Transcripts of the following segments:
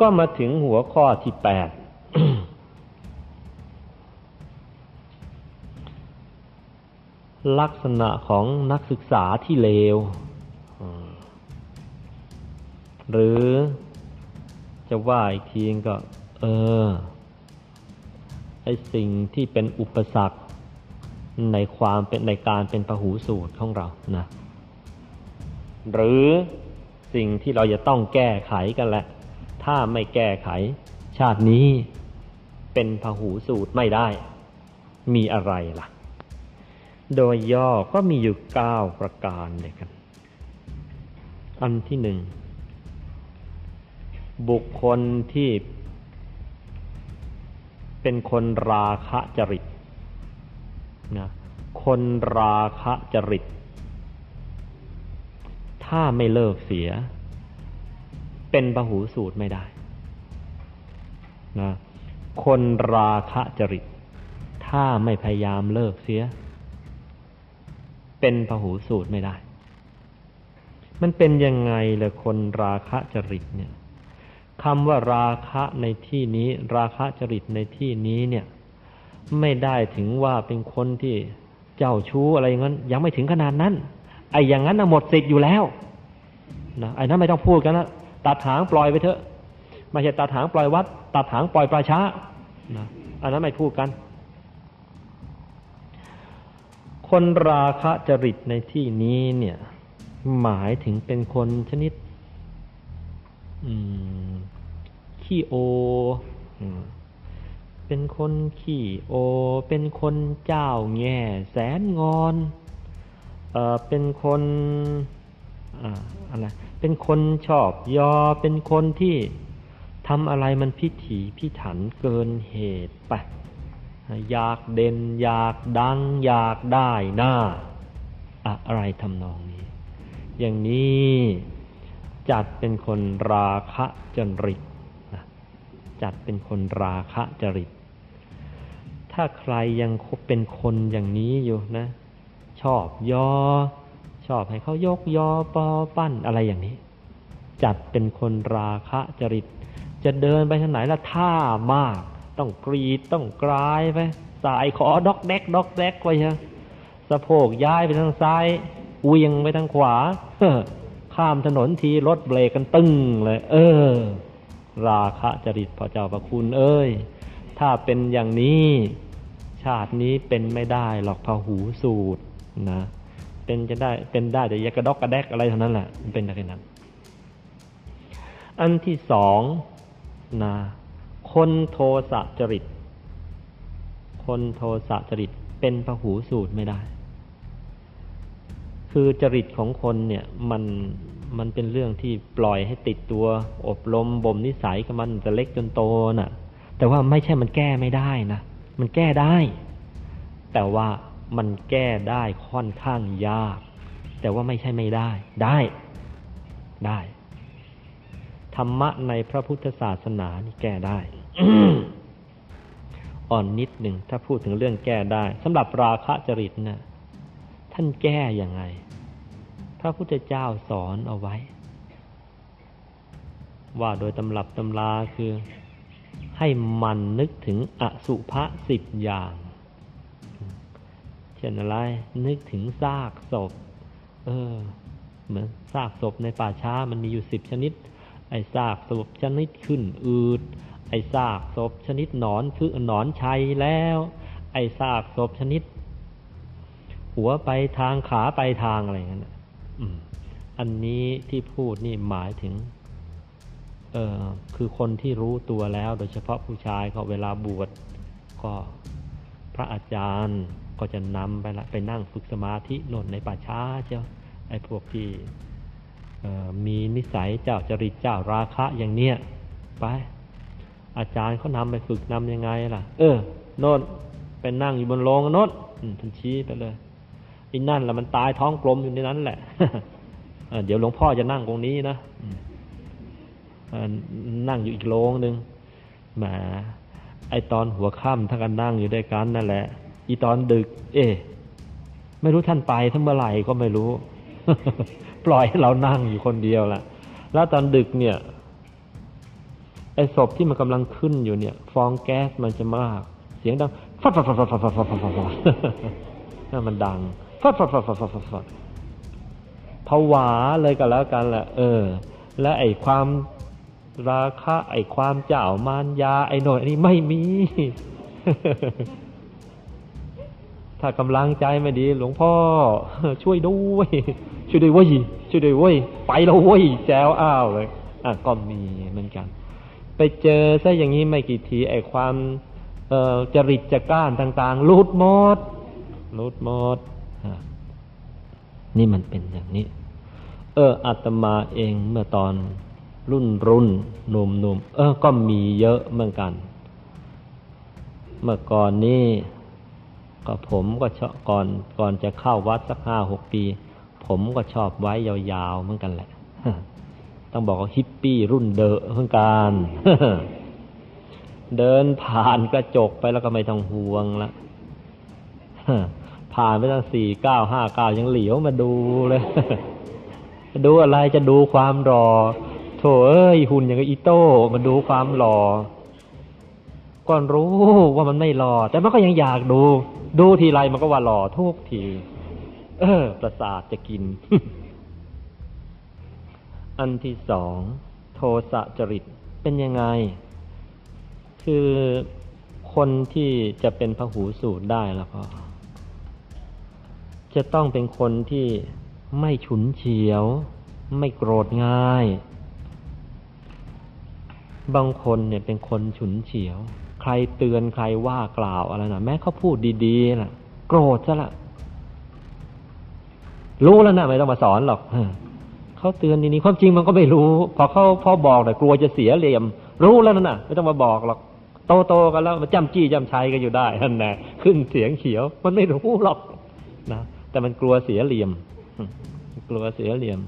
ก็มาถึงหัวข้อที่แปดลักษณะของนักศึกษาที่เลว หรือจะว่าอีกทีก็ เออ ไอสิ่งที่เป็นอุปสรรคในความเป็นในการเป็นพหูสูตรของเรานะ หรือสิ่งที่เราจะต้องแก้ไขกันแหละ ถ้าไม่แก้ไข ชาตินี้เป็นพหูสูตรไม่ได้ มีอะไรล่ะ โดยย่อก็มีอยู่เก้าประการเลยกัน อันที่หนึ่ง บุคคลที่เป็นคนราคะจริตนะคนราคะจริต ถ้าไม่เลิกเสีย เป็นปหูสูตรไม่ได้นะคนราคะจริต ถ้าไม่พยายามเลิกเสีย เป็นพหูสูตรไม่ได้ มันเป็นยังไงเลยคนราคะจริตเนี่ยคำว่าราคะในที่นี้ ราคะจริตในที่นี้เนี่ย ไม่ได้ถึงว่าเป็นคนที่เจ้าชู้อะไรอย่างนั้น ยังไม่ถึงขนาดนั้น ไอ้อย่างนั้นหมดสิทธิ์อยู่แล้วนะไอ้นั้นไม่ต้องพูดกันนะ ตัดหางปล่อยไปเถอะไม่ใช่ตัดหางปล่อยวัด ตัดหางปล่อยปลาช้านะอันนั้นไม่พูดกัน คนราคะจริตในที่นี้เนี่ย หมายถึงเป็นคนชนิดขี้โอเป็นคนขี้โอ เป็นคนเจ้าแง่แสนงอน เออเป็นคนอะไร เป็นคนชอบยอ เป็นคนที่ทำอะไรมันพิถีพิถันเกินเหตุไป อยากเด่น อยากดัง อยากได้หน้า อะไรทำนองนี้ อย่างนี้จัดเป็นคนราคะจริตจัดเป็นคนราคะจริต ถ้าใครยังเป็นคนอย่างนี้อยู่นะ ชอบยอ ชอบให้เขายกยอปอปั้นอะไรอย่างนี้ จัดเป็นคนราคะจริต จะเดินไปทางไหนละท่ามาก ต้องกรีดต้องกรายไปสายขอดอกแดกดอกแดกไปฮะสะโพกย้ายไปทางซ้ายเวียงไปทางขวาข้ามถนนทีรถเบรกกันตึ้งเลย เออ ราคะจริตพระเจ้าประคุณ เอ้ย ถ้าเป็นอย่างนี้ ชาตินี้เป็นไม่ได้หรอกพหูสูตรนะ เป็นจะได้เป็นได้แต่ยากระดอกกระแดกอะไรเท่านั้นแหละมันเป็นอะไรนั้น อันที่สองนะคนโทสะจริต คนโทสะจริตเป็นพหูสูตรไม่ได้ คือจริตของคนเนี่ยมันมันเป็นเรื่องที่ปล่อยให้ติดตัวอบรมบ่มนิสัยกับมันจะเล็กจนโตน่ะ แต่ว่าไม่ใช่มันแก้ไม่ได้นะ มันแก้ได้ แต่ว่า มันแก้ได้ค่อนข้างยาก แต่ว่าไม่ใช่ไม่ได้ ได้ได้ ธรรมะในพระพุทธศาสนานี่แก้ได้อ่อนนิดหนึ่งถ้าพูดถึงเรื่องแก้ได้สำหรับราคะจริตนะ่ะท่านแก้อย่างไง พระพุทธเจ้าสอนเอาไว้ ว่าโดยตำรับตำราคือ ให้มันนึกถึงอสุภะสิบอย่าง เช่นอะไร นึกถึงซากศพ เออ เหมือนซากศพในป่าช้ามันมีอยู่สิบชนิด ไอ้ซากศพชนิดขึ้นอืด ไอ้ซากศพชนิดหนอนคือหนอนชัยแล้ว ไอ้ซากศพชนิด หัวไปทางขาไปทางอะไรอย่างนั้นอันนี้ที่พูดนี่หมายถึง เออคือคนที่รู้ตัวแล้ว โดยเฉพาะผู้ชายก็เวลาบวชก็พระอาจารย์ ก็จะนำไปละไปนั่งฝึกสมาธินนในป่าช้าเจ้าไอ้พวกที่มีนิสัยเจ้าจริตเจ้าราคะอย่างเนี้ยไป อาจารย์เขานำไปฝึกนํำยังไงล่ะ เออ โน่นไปนั่งอยู่บนโลงโน่นท่านชี้ไปเลยอ้นั่นแหละมันตายท้องกลมอยู่ในนั้นแหละเดี๋ยวหลวงพ่อจะนั่งตรงนี้นะนั่งอยู่อีกโรงหนึ่งแหมไอตอนหัวค่ำท่านกันนั่งอยู่ด้วยกันนั่นแหละ อีตอนดึก เอ๊ไม่รู้ท่านไปทั้งเมื่อไหร่ก็ไม่รู้ ปล่อยให้เรานั่งอยู่คนเดียวละแล้วตอนดึกเนี่ยไอ้ศพที่มันกำลังขึ้นอยู่เนี่ย ฟองแก๊สมันจะมาก เสียงดังฟัดฟัดฟัดฟัดฟัดฟัดฟัดฟัดฟัดนั่นมันดังฟัดฟัดฟัดฟัดฟัดฟัดฟัดผวาเลยก็แล้วกันแหละเออ และไอ้ความราคะไอ้ความเจ้ามารยาไอ้โน่นไอ้นี่ไม่มี ถ้ากำลังใจไม่ดี หลวงพ่อ ช่วยด้วย ช่วยด้วยเว้ยช่วยด้วยเว้ยไปแล้วเว้ยแจวอ้าวเลย อะก็มีเหมือนกัน ไปเจอซะอย่างนี้ไม่กี่ทีไอ้ความเอ่อจริตจักร้านต่าง ๆลุดหมดลุดหมดอะนี่มันเป็นอย่างนี้ เอออาตมาเองเมื่อตอนรุ่นรุ่นหนุ่มหนุ่มเออ ก็มีเยอะเหมือนกัน เมื่อก่อนนี้ ก็ผมก็ชอบก่อนก่อนจะเข้าวัดสักห้าหกปี ผมก็ชอบไว้ยาวๆเหมือนกันแหละ ต้องบอกว่าฮิปปี้รุ่นเดอะเหมือนกันเดินผ่านกระจกไปแล้วก็ไม่ต้องห่วงละผ่านไปตั้งสี่เก้าห้าเก้ายังเหลียวมาดูเลยดูอะไรจะดูความรอโถเอ้ยหุ่นอย่างกับอีโต้มาดูความหล่อก็รู้ว่ามันไม่หล่อแต่มันก็ยังอยากดู ดูทีไรมันก็ว่าหล่อทุกที เออ ประสาทจะกิน อันที่สอง โทสะจริตเป็นยังไง คือคนที่จะเป็นพหูสูตรได้แล้วก็ จะต้องเป็นคนที่ไม่ฉุนเฉียว ไม่โกรธง่าย บางคนเนี่ยเป็นคนฉุนเฉียว รเตือนใครว่ากล่าวอะไรนะแม้เขาพูดดีๆนะโกรธซะละ รู้แล้วนะไม่ต้องมาสอนหรอกเขาเตือนดีๆความจริงมันก็ไม่รู้ พอเขาพอบอกแต่กลัวจะเสียเหลี่ยม รู้แล้วน่ะไม่ต้องมาบอกหรอก โตๆกันแล้วมาจำจี้จำชัยกันอยู่ได้นั่นแหละขึ้นเสียงเขียว มันไม่รู้หรอกนะแต่มันกลัวเสียเหลี่ยม กลัวเสียเหลี่ยม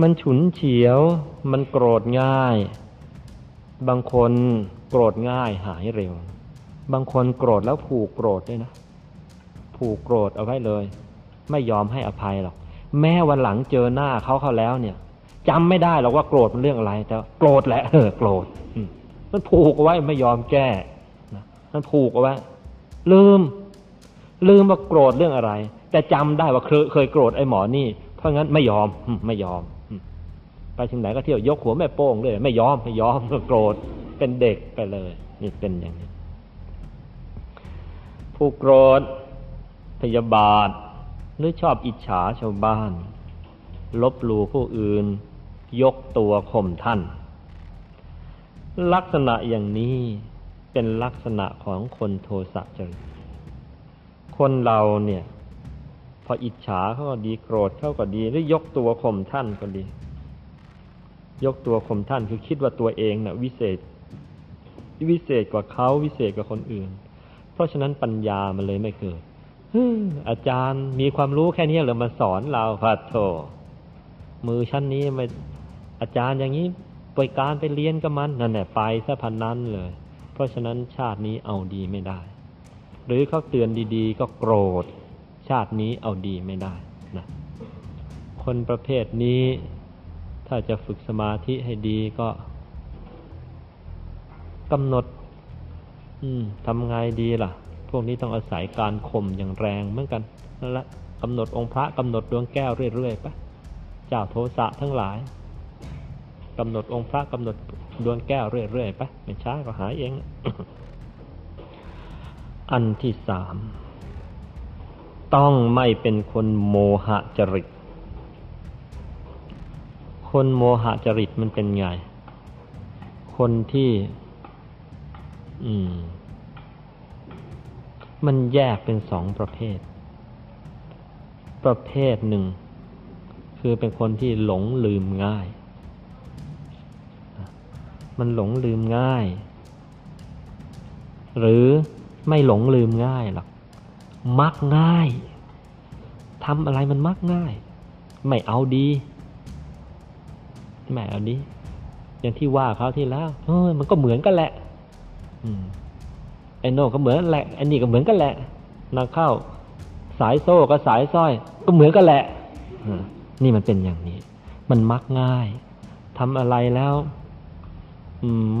มันฉุนเฉียว มันโกรธง่าย บางคนโกรธง่ายหายเร็ว บางคนโกรธแล้วผูกโกรธด้วยนะ ผูกโกรธเอาไว้เลย ไม่ยอมให้อภัยหรอก แม้วันหลังเจอหน้าเขาเขาแล้วเนี่ยจำไม่ได้หรอกว่าโกรธมันเรื่องอะไร แต่โกรธแหละเออโกรธมันผูกเอาไว้ไม่ยอมแก้นะมันผูกเอาไว้ ลืม ลืมว่าโกรธเรื่องอะไร แต่จำได้ว่าเคยเคยโกรธไอ้หมอนี่ เพราะงั้นไม่ยอมไม่ยอม ไปถึงไหนก็เที่ยวยกหัวแม่โป้งเลยไม่ยอมไม่ยอมโกรธเป็นเด็กไปเลย นี่เป็นอย่างนี้ ผู้โกรธพยาบาท หรือชอบอิจฉาชาวบ้าน ลบหลู่ผู้อื่น ยกตัวข่มท่าน ลักษณะอย่างนี้เป็นลักษณะของคนโทสะจริตคนเราเนี่ย พออิจฉาเขาก็ดีโกรธเขาก็ดี หรือยกตัวข่มท่านก็ดี ยกตัวข่มท่านคือคิดว่าตัวเองนะ่ะวิเศษ วิเศษกว่าเขาวิเศษกว่าคนอื่น เพราะฉะนั้นปัญญามันเลยไม่เกิดอาจารย์มีความรู้แค่นี้เหรือมาสอนเราพัดโถมือชั้นนี้ไม่อาจารย์อย่างนี้ไปการไปเรียนกับมันนั่นแหละไปซะพันนั้นเลย เพราะฉะนั้นชาตินี้เอาดีไม่ได้ หรือเขาเตือนดี ๆ ก็โกรธ ชาตินี้เอาดีไม่ได้นะคนประเภทนี้ ถ้าจะฝึกสมาธิให้ดีก็กำหนดทำไงดีล่ะ พวกนี้ต้องอาศัยการข่มอย่างแรงเหมือนกันนั่นแหละกำหนดองค์พระกำหนดดวงแก้วเรื่อยๆไปเจ้าโทสะทั้งหลายกำหนดองค์พระกำหนดดวงแก้วเรื่อยๆไปไม่ช้าก็หายเอง อันที่สาม ต้องไม่เป็นคนโมหะจริต คนโมหะจริตมันเป็นไง คนที่ อืม มันแยกเป็นสองประเภท ประเภทหนึ่ง คือเป็นคนที่หลงลืมง่าย มันหลงลืมง่าย หรือไม่หลงลืมง่ายหรอกมักง่ายทำอะไรมันมักง่าย ไม่เอาดี ไม่เอาดีอย่างที่ว่าเขาที่แล้วเฮ้ยมันก็เหมือนกันแหละ อืมไอ้โน่ก็เหมือนแหละไอ้นี่ก็เหมือนกันแหละนาเข้า สายโซ่กับสายสร้อย ก็เหมือนกันแหละนี่มันเป็นอย่างนี้ มันมักง่ายทำอะไรแล้ว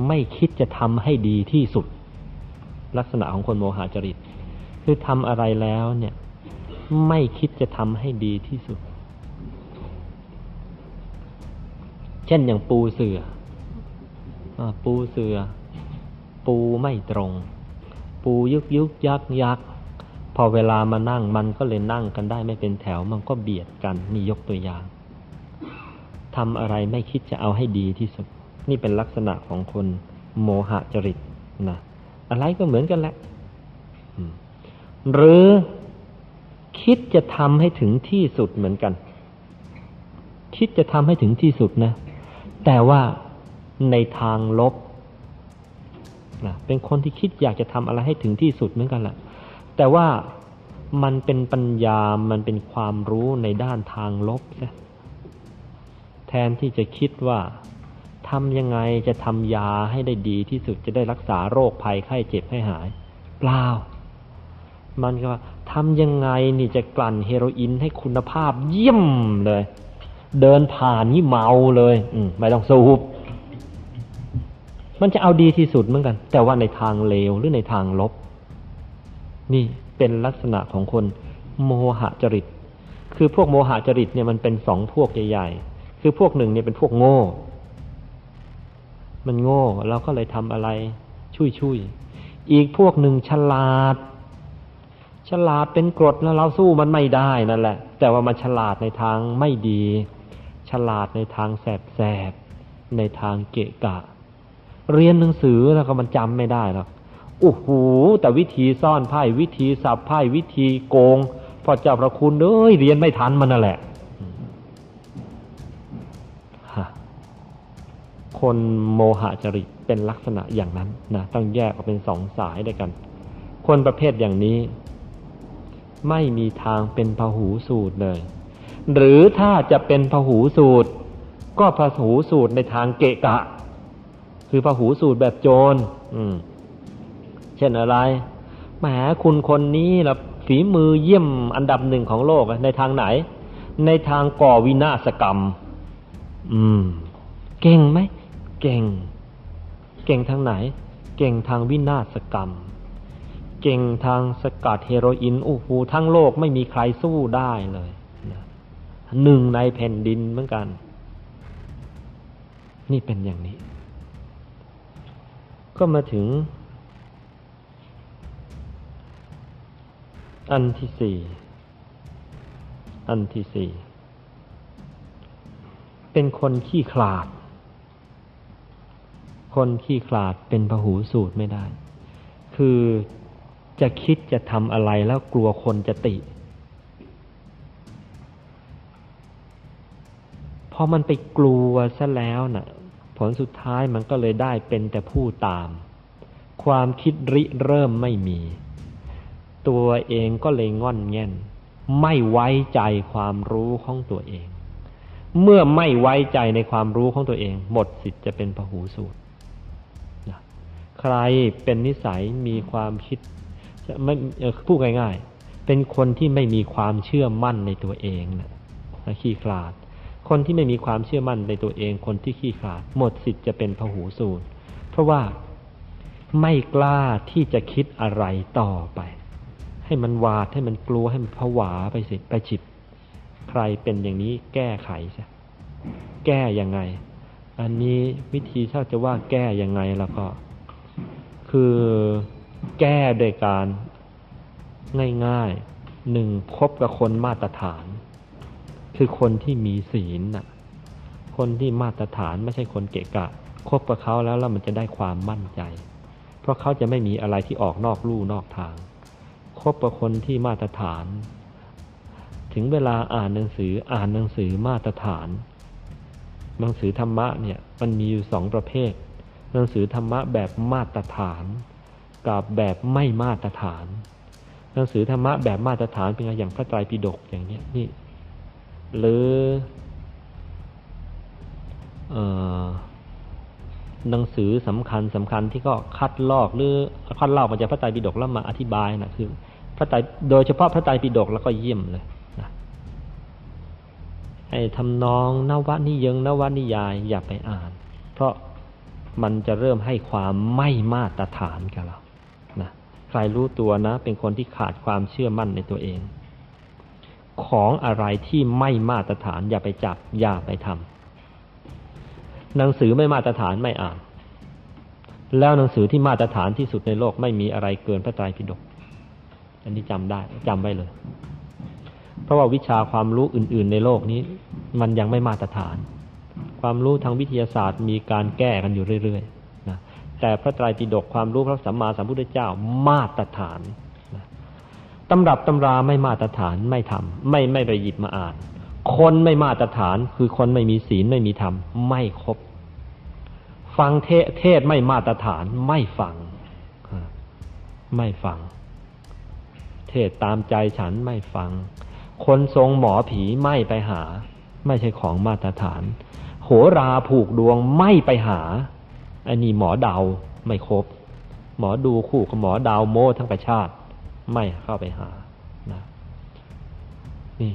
ไม่คิดจะทำให้ดีที่สุด ลักษณะของคนโมหะจริต คือทำอะไรแล้วเนี่ย ไม่คิดจะทำให้ดีที่สุด เช่นอย่างปูเสืออปูเสือ ปูไม่ตรง ปูยุกยุกยักยักพอเวลามานั่งมันก็เลยนั่งกันได้ไม่เป็นแถวมันก็เบียดกันนี่ยกตัวอย่างทำอะไรไม่คิดจะเอาให้ดีที่สุด นี่เป็นลักษณะของคนโมหะจริตนะอะไรก็เหมือนกันแหละหรือคิดจะทำให้ถึงที่สุดเหมือนกัน คิดจะทำให้ถึงที่สุดนะ แต่ว่าในทางลบนะเป็นคนที่คิดอยากจะทำอะไรให้ถึงที่สุดเหมือนกันแหละแต่ว่ามันเป็นปัญญา มันเป็นความรู้ในด้านทางลบใช่แทนที่จะคิดว่าทำยังไงจะทำยาให้ได้ดีที่สุดจะได้รักษาโรคภัยไข้เจ็บให้หาย เปล่า มันก็ว่าทำยังไงนี่จะกลั่นเฮโรอีนให้คุณภาพเยี่ยมเลย เดินผ่านนี่เมาเลยอืไม่ต้องสูบมันจะเอาดีที่สุดเหมือนกัน แต่ว่าในทางเลวหรือในทางลบ นี่เป็นลักษณะของคนโมหะจริต คือพวกโมหะจริตเนี่ยมันเป็นสองพวกใหญ่ๆ คือพวกหนึ่งเนี่ยเป็นพวกโง่ มันโง่เราก็เลยทำอะไรช่วยอีกพวกหนึ่งฉลาด ฉลาดเป็นกรดแล้วเราสู้มันไม่ได้นั่นแหละ แต่ว่ามันฉลาดในทางไม่ดี ฉลาดในทางแสบๆในทางเกะกะ เรียนหนังสือแล้วก็มันจำไม่ได้หรอกโอ้โหแต่วิธีซ่อนไพ่วิธีสับไพ่วิธีโกงพอเจ้าพระคุณเอ้ยเรียนไม่ทันมันนั่นแหละคนโมหะจริตเป็นลักษณะอย่างนั้นนะต้องแยกออกเป็นสองสายด้วยกัน คนประเภทอย่างนี้ ไม่มีทางเป็นพหูสูตรเลย หรือถ้าจะเป็นพหูสูตร ก็พหูสูตรในทางเกะกะ คือพหูสูตรแบบโจรเช่นอะไรแหมคุณคนนี้ละฝีมือเยี่ยมอันดับหนึ่งของโลกในทางไหน ในทางก่อวินาศกรรม อืม เก่งไหมเก่ง เก่งทางไหน เก่งทางวินาศกรรม เก่งทางสกัดเฮโรอีนโอ้โหทั้งโลกไม่มีใครสู้ได้เลย หนึ่งในแผ่นดินเหมือนกัน นี่เป็นอย่างนี้ ก็มาถึง อันที่สี่อันที่สี่เป็นคนขี้ขลาด คนขี้ขลาดเป็นพหูสูตรไม่ได้ คือจะคิดจะทำอะไรแล้วกลัวคนจะติ พอมันไปกลัวซะแล้วนะ่ะ ผลสุดท้ายมันก็เลยได้เป็นแต่ผู้ตาม ความคิดริเริ่มไม่มี ตัวเองก็เลยงอนแง่น ไม่ไว้ใจความรู้ของตัวเอง เมื่อไม่ไว้ใจในความรู้ของตัวเอง หมดสิทธิ์จะเป็นพหูสูตรใครเป็นนิสัยมีความคิดไม่พูดง่ายๆ เป็นคนที่ไม่มีความเชื่อมั่นในตัวเองนะขี้ขลาด คนที่ไม่มีความเชื่อมั่นในตัวเองคนที่ขี้ขลาดหมดสิทธิ์จะเป็นพหูสูตรเพราะว่าไม่กล้าที่จะคิดอะไรต่อไป ให้มันวาดให้มันกลัวให้มันผวาไปสิไปจิตใครเป็นอย่างนี้แก้ไขใช่แก้ยังไง อันนี้วิธีถ้าจะว่าแก้ยังไงแล้วก็ คือแก้โดยการง่ายๆหนึ่งคบกับคนมาตรฐาน คือคนที่มีศีลน่ะ คนที่มาตรฐานไม่ใช่คนเกะกะคบกับเขาแล้วแล้วมันจะได้ความมั่นใจ เพราะเขาจะไม่มีอะไรที่ออกนอกลู่นอกทางคบกับคนที่มาตรฐาน ถึงเวลาอ่านหนังสืออ่านหนังสือมาตรฐาน หนังสือธรรมะเนี่ยมันมีอยู่สองประเภท หนังสือธรรมะแบบมาตรฐาน กับแบบไม่มาตรฐาน หนังสือธรรมะแบบมาตรฐานเป็นอย่างพระไตรปิฎกอย่างเนี้ยนี่ หรือหนังสือสำคัญสำคัญที่ก็คัดลอกหรือคัดลอกมาจากพระไตรปิฎกแล้วมาอธิบายนะคือ พระไตรโดยเฉพาะพระไตรปิฎกแล้วก็เยี่ยมเลยนะไอ้ทำนองนวนิยงนวนิยายอย่าไปอ่าน เพราะมันจะเริ่มให้ความไม่มาตรฐานกับเรานะใครรู้ตัวนะ เป็นคนที่ขาดความเชื่อมั่นในตัวเอง ของอะไรที่ไม่มาตรฐาน อย่าไปจับ อย่าไปทำหนังสือไม่มาตรฐานไม่อ่าน แล้วหนังสือที่มาตรฐานที่สุดในโลกไม่มีอะไรเกินพระไตรปิฎกอันนี้จำได้จำไว้เลย เพราะว่าวิชาความรู้อื่น ๆ ในโลกนี้ มันยังไม่มาตรฐาน ความรู้ทางวิทยาศาสตร์มีการแก้กันอยู่เรื่อยๆนะแต่พระไตรปิฎกความรู้พระสัมมาสัมพุทธเจ้ามาตรฐาน ตำรับตำราไม่มาตรฐานไม่ทำไม่ไม่ไปหยิบมาอ่าน คนไม่มาตรฐานคือคนไม่มีศีลไม่มีธรรมไม่ครบ ฟังเทเทศไม่มาตรฐานไม่ฟัง ไม่ฟัง เทศตามใจฉันไม่ฟัง คนทรงหมอผีไม่ไปหา ไม่ใช่ของมาตรฐาน โหราผูกดวงไม่ไปหาอันนี้หมอเดาไม่ครบ หมอดูคู่กับหมอดาวโม้ทั้งประชาติ ไม่เข้าไปหานะนี่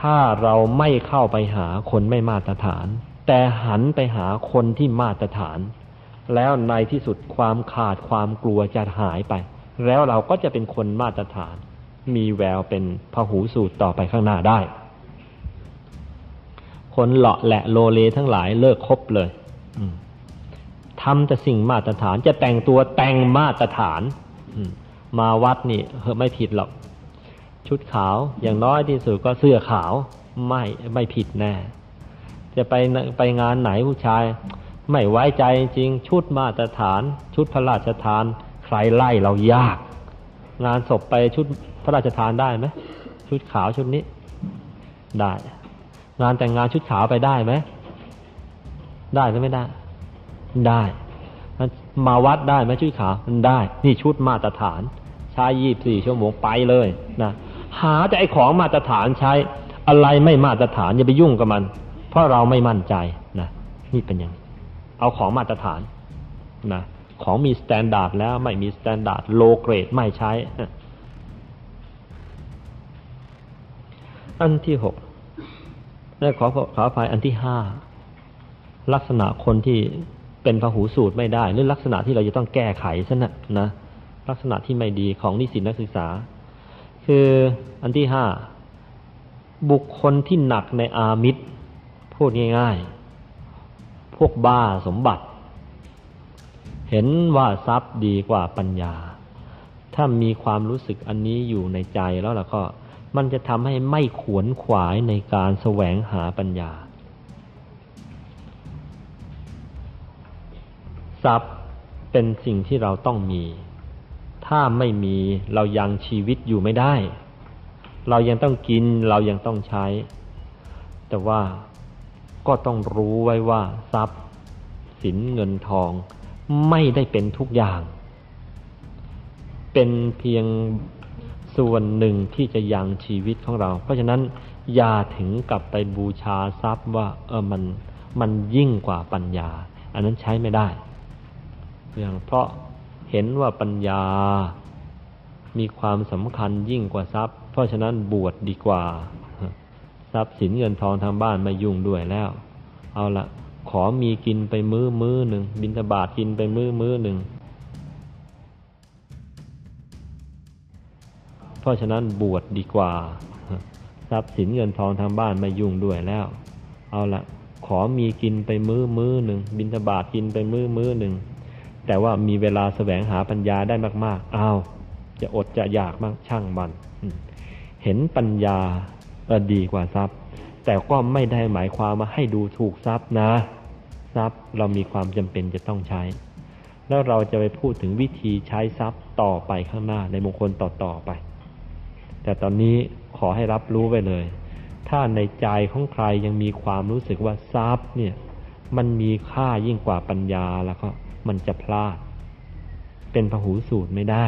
ถ้าเราไม่เข้าไปหาคนไม่มาตรฐาน แต่หันไปหาคนที่มาตรฐาน แล้วในที่สุดความขาดความกลัวจะหายไป แล้วเราก็จะเป็นคนมาตรฐาน มีแววเป็นพหูสูตรต่อไปข้างหน้าได้ คนเลาะแหละโลเลทั้งหลายเลิกคบเลยทำแต่สิ่งมาตรฐานจะแต่งตัวแต่งมาตรฐานม มาวัดนี่เไม่ผิดหรอก ชุดขาวอย่างน้อยที่สุดก็เสื้อขาวไม่ไม่ผิดแน่ จะไปไปงานไหนผู้ชาย ไม่ไว้ใจจริงชุดมาตรฐาน ชุดพระราชทาน ใครไล่เรายาก งานศพไปชุดพระราชทานได้ไหมชุดขาวชุดนี้ ได้ งานแต่งงานชุดขาวไปได้ไหมได้หรือไม่ได้ ได้ มาวัดได้ไหมชุดขาวมันได้ นี่ชุดมาตรฐานใช้ยี่บสี่ชั่วโมงไปเลยนะหาแต่ไอของมาตรฐานใช้อะไรไม่มาตรฐานอย่าไปยุ่งกับมัน เพราะเราไม่มั่นใจนะนี่เป็นอย่างเอาของมาตรฐานนะของมี standard แล้วไม่มี standard low grade ไม่ใช้ อันที่หกและขอขออภัยอันที่ห้าลักษณะคนที่ เป็นพหูสูตรไม่ได้หรือลักษณะที่เราจะต้องแก้ไขซะนะนะ ลักษณะที่ไม่ดีของนิสิตนักศึกษา คืออันที่ห้าบุคคลที่หนักในอามิตรพูดง่าย ๆ พวกบ้าสมบัติ เห็นว่าทรัพย์ดีกว่าปัญญา ถ้ามีความรู้สึกอันนี้อยู่ในใจแล้วล่ะก็ มันจะทำให้ไม่ขวนขวายในการแสวงหาปัญญา ทรัพย์เป็นสิ่งที่เราต้องมี ถ้าไม่มีเรายังชีวิตอยู่ไม่ได้ เรายังต้องกินเรายังต้องใช้ แต่ว่าก็ต้องรู้ไว้ว่าทรัพย์สินเงินทองไม่ได้เป็นทุกอย่าง เป็นเพียงส่วนหนึ่งที่จะยังชีวิตของเรา เพราะฉะนั้นอย่าถึงกับไปบูชาทรัพย์ว่าเออมันมันยิ่งกว่าปัญญา อันนั้นใช้ไม่ได้ เพียงเพราะเห็นว่าปัญญา มีความสำคัญยิ่งกว่าทรัพย์ เพราะฉะนั้นบวชดดีกว่า ทรัพย์สินเงินทองทางบ้านไม่ยุ่งด้วยแล้ว เอาละขอมีกินไปมื้อมื้อหนึ่งบินทบาทกินไปมื้อมื้อหนึ่งเพราะฉะนั้นบวชดดีกว่าทรัพย์สินเงินทองทางบ้านไม่ยุ่งด้วยแล้ว เอาละขอมีกินไปมื้อมื้อหนึ่งบินทบาทกินไปมื้อมื้อหนึ่ง แต่ว่ามีเวลาแสวงหาปัญญาได้มาก ๆ อ้าว จะอดจะอยากมากช่างมัน เห็นปัญญาดีกว่าทรัพย์ แต่ก็ไม่ได้หมายความมาให้ดูถูกทรัพย์นะ ทรัพย์เรามีความจำเป็นจะต้องใช้ แล้วเราจะไปพูดถึงวิธีใช้ทรัพย์ต่อไปข้างหน้าในมงคลต่อๆไป แต่ตอนนี้ขอให้รับรู้ไว้เลย ถ้าในใจของใครยังมีความรู้สึกว่าทรัพย์เนี่ย มันมีค่ายิ่งกว่าปัญญาแล้วก็ มันจะพลาด เป็นพหูสูตรไม่ได้